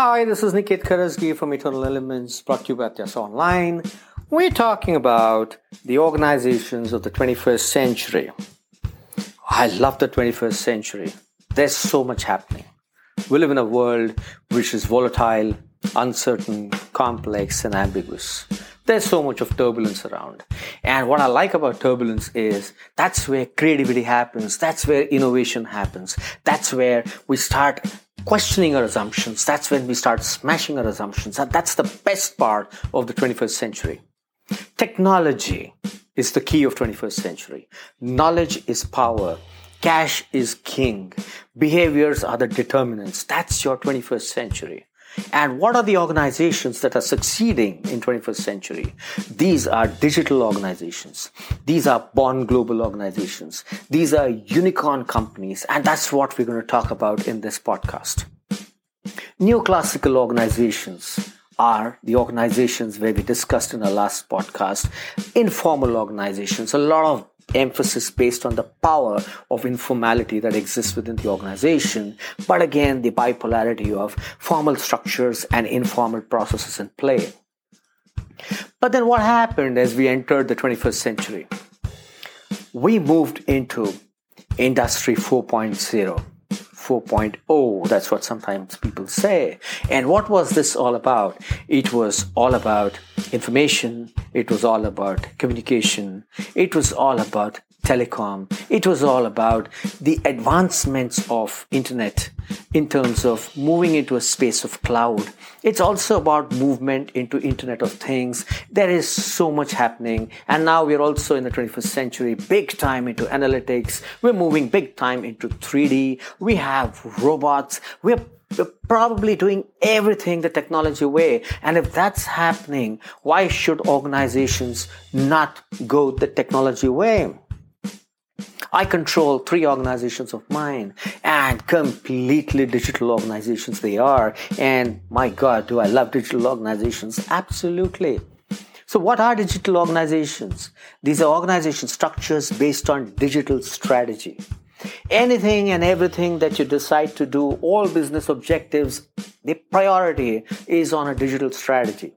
Hi, this is Niket Karajagi from Eternal Elements, brought to you by Tyasa Online. We're talking about the organizations of the 21st century. I love the 21st century. There's so much happening. We live in a world which is volatile, uncertain, complex, and ambiguous. There's so much of turbulence around. And what I like about turbulence is that's where creativity happens. That's where innovation happens. That's where we start questioning our assumptions. That's when we start smashing our assumptions. And that's the best part of the 21st century. Technology is the key of 21st century. Knowledge is power. Cash is king. Behaviors are the determinants. That's your 21st century. And what are the organizations that are succeeding in 21st century? These are digital organizations. These are born global organizations. These are unicorn companies. And that's what we're going to talk about in this podcast. Neoclassical organizations are the organizations where we discussed in our last podcast, informal organizations, a lot of emphasis based on the power of informality that exists within the organization, but again, the bipolarity of formal structures and informal processes in play. But then what happened as we entered the 21st century? We moved into Industry 4.0. 4.0. That's what sometimes people say. And what was this all about? It was all about information. It was all about communication. It was all about telecom. It was all about the advancements of internet in terms of moving into a space of cloud. It's also about movement into internet of things. There is so much happening. And now we're also in the 21st century, big time into analytics. We're moving big time into 3D. We have robots. We're we're probably doing everything the technology way. And if that's happening, why should organizations not go the technology way? I control three organizations of mine and completely digital organizations they are. And my God, do I love digital organizations? Absolutely. So, what are digital organizations? These are organization structures based on digital strategy. Anything and everything that you decide to do, all business objectives, the priority is on a digital strategy.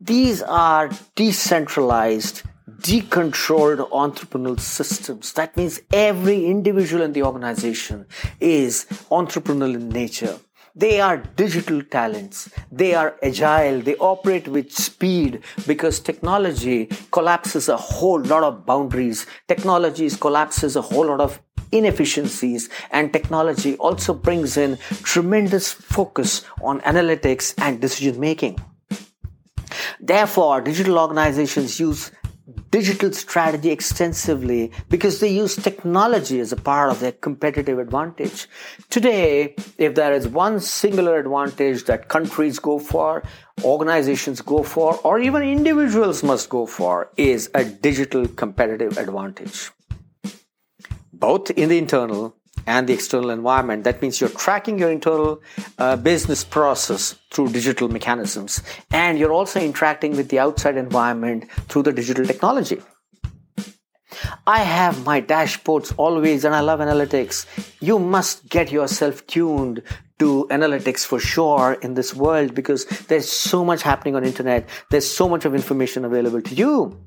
These are decentralized decontrolled entrepreneurial systems. That means every individual in the organization is entrepreneurial in nature. They are digital talents. They are agile. They operate with speed because technology collapses a whole lot of boundaries. Technology collapses a whole lot of inefficiencies and technology also brings in tremendous focus on analytics and decision making. Therefore, digital organizations use digital strategy extensively because they use technology as a part of their competitive advantage. Today, if there is one singular advantage that countries go for, organizations go for, or even individuals must go for, is a digital competitive advantage. Both in the internal and the external environment. That means you're tracking your internal uh, business process through digital mechanisms, and you're also interacting with the outside environment through the digital technology. I have my dashboards always, and I love analytics. You must get yourself tuned to analytics for sure in this world because there's so much happening on internet. There's so much of information available to you.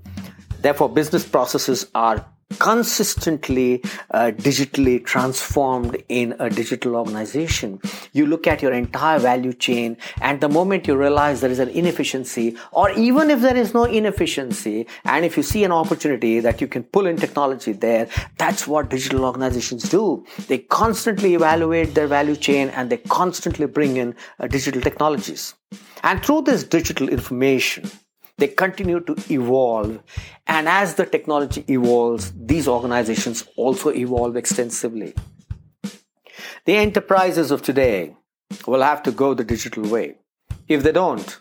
Therefore, business processes are consistently uh, digitally transformed in a digital organization. You look at your entire value chain, and the moment you realize there is an inefficiency, or even if there is no inefficiency, and if you see an opportunity that you can pull in technology there, that's what digital organizations do. They constantly evaluate their value chain and they constantly bring in uh, digital technologies. And through this digital information, they continue to evolve. And as the technology evolves, these organizations also evolve extensively. The enterprises of today will have to go the digital way. If they don't,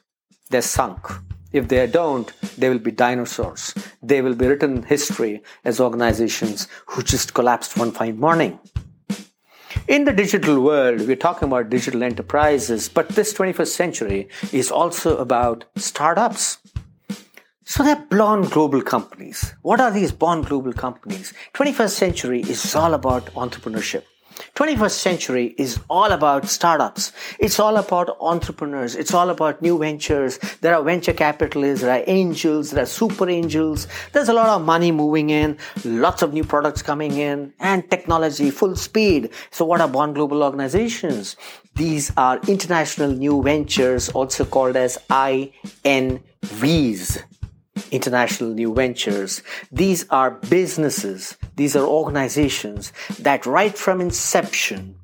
they're sunk. If they don't, they will be dinosaurs. They will be written in history as organizations who just collapsed one fine morning. In the digital world, we're talking about digital enterprises, but this 21st century is also about startups. So they're born global companies. What are these born global companies? 21st century is all about entrepreneurship. 21st century is all about startups. It's all about entrepreneurs. It's all about new ventures. There are venture capitalists, there are angels, there are super angels. There's a lot of money moving in, lots of new products coming in, and technology full speed. So what are born Global organizations? These are international new ventures, also called as INVs international new ventures. These are businesses, these are organizations that right from inception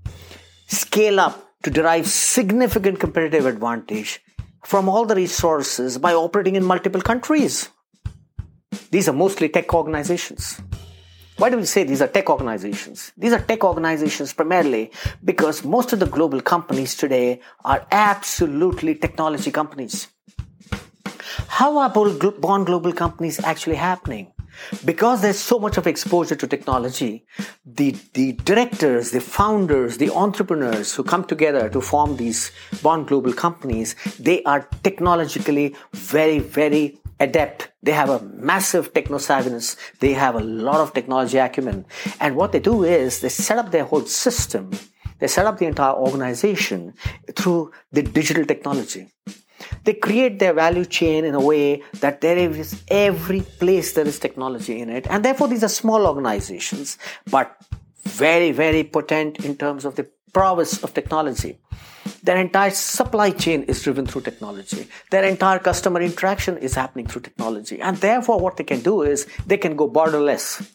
scale up to derive significant competitive advantage from all the resources by operating in multiple countries. These are mostly tech organizations. Why do we say these are tech organizations? These are tech organizations primarily because most of the global companies today are absolutely technology companies. How are born global companies actually happening? Because there's so much of exposure to technology, the, the directors, the founders, the entrepreneurs who come together to form these born global companies, they are technologically very, very adept. They have a massive techno savviness. They have a lot of technology acumen. And what they do is they set up their whole system. They set up the entire organization through the digital technology. They create their value chain in a way that there is every place there is technology in it. And therefore, these are small organizations, but very, very potent in terms of the prowess of technology. Their entire supply chain is driven through technology. Their entire customer interaction is happening through technology. And therefore, what they can do is they can go borderless.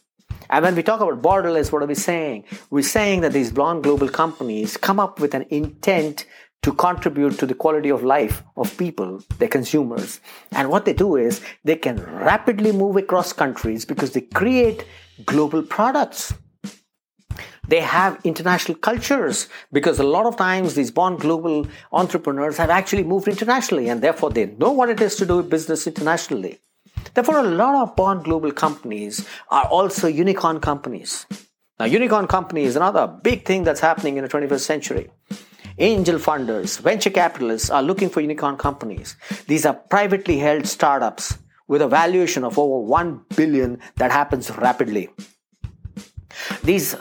And when we talk about borderless, what are we saying? We're saying that these born global companies come up with an intent to contribute to the quality of life of people, their consumers. And what they do is they can rapidly move across countries because they create global products. They have international cultures because a lot of times these born global entrepreneurs have actually moved internationally and therefore they know what it is to do business internationally. Therefore, a lot of born global companies are also unicorn companies. Now, unicorn company is another big thing that's happening in the 21st century. Angel funders, venture capitalists are looking for unicorn companies. These are privately held startups with a valuation of over 1 billion that happens rapidly. These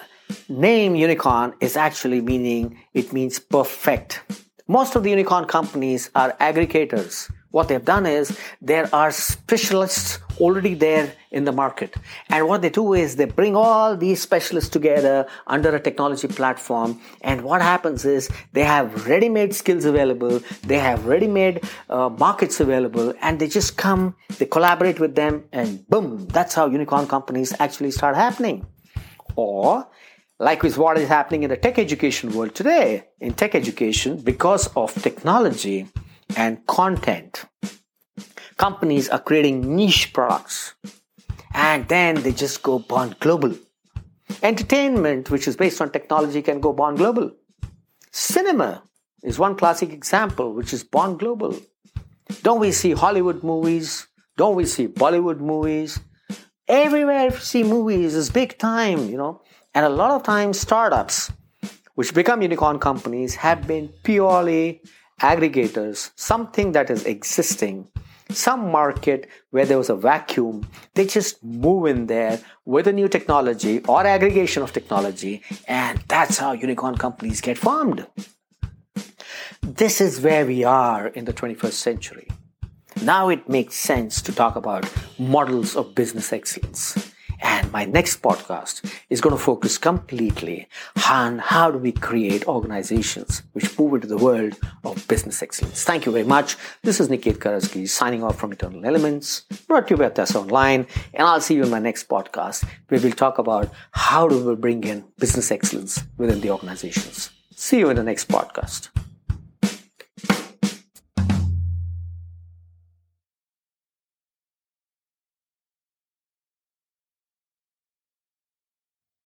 name unicorn is actually meaning it means perfect. Most of the unicorn companies are aggregators what they've done is there are specialists already there in the market. And what they do is they bring all these specialists together under a technology platform. And what happens is they have ready made skills available, they have ready made uh, markets available, and they just come, they collaborate with them, and boom, that's how unicorn companies actually start happening. Or like with what is happening in the tech education world today. In tech education, because of technology, and content. Companies are creating niche products and then they just go born global. Entertainment, which is based on technology, can go born global. Cinema is one classic example, which is born global. Don't we see Hollywood movies? Don't we see Bollywood movies? Everywhere you see movies is big time, you know. And a lot of times startups, which become unicorn companies, have been purely aggregators, something that is existing, some market where there was a vacuum, they just move in there with a new technology or aggregation of technology, and that's how unicorn companies get formed. This is where we are in the 21st century. Now it makes sense to talk about models of business excellence. And my next podcast is going to focus completely on how do we create organizations which move into the world of business excellence. Thank you very much. This is Niket Karajagi signing off from Eternal Elements, brought to you by Tessa Online. And I'll see you in my next podcast where we'll talk about how do we bring in business excellence within the organizations. See you in the next podcast.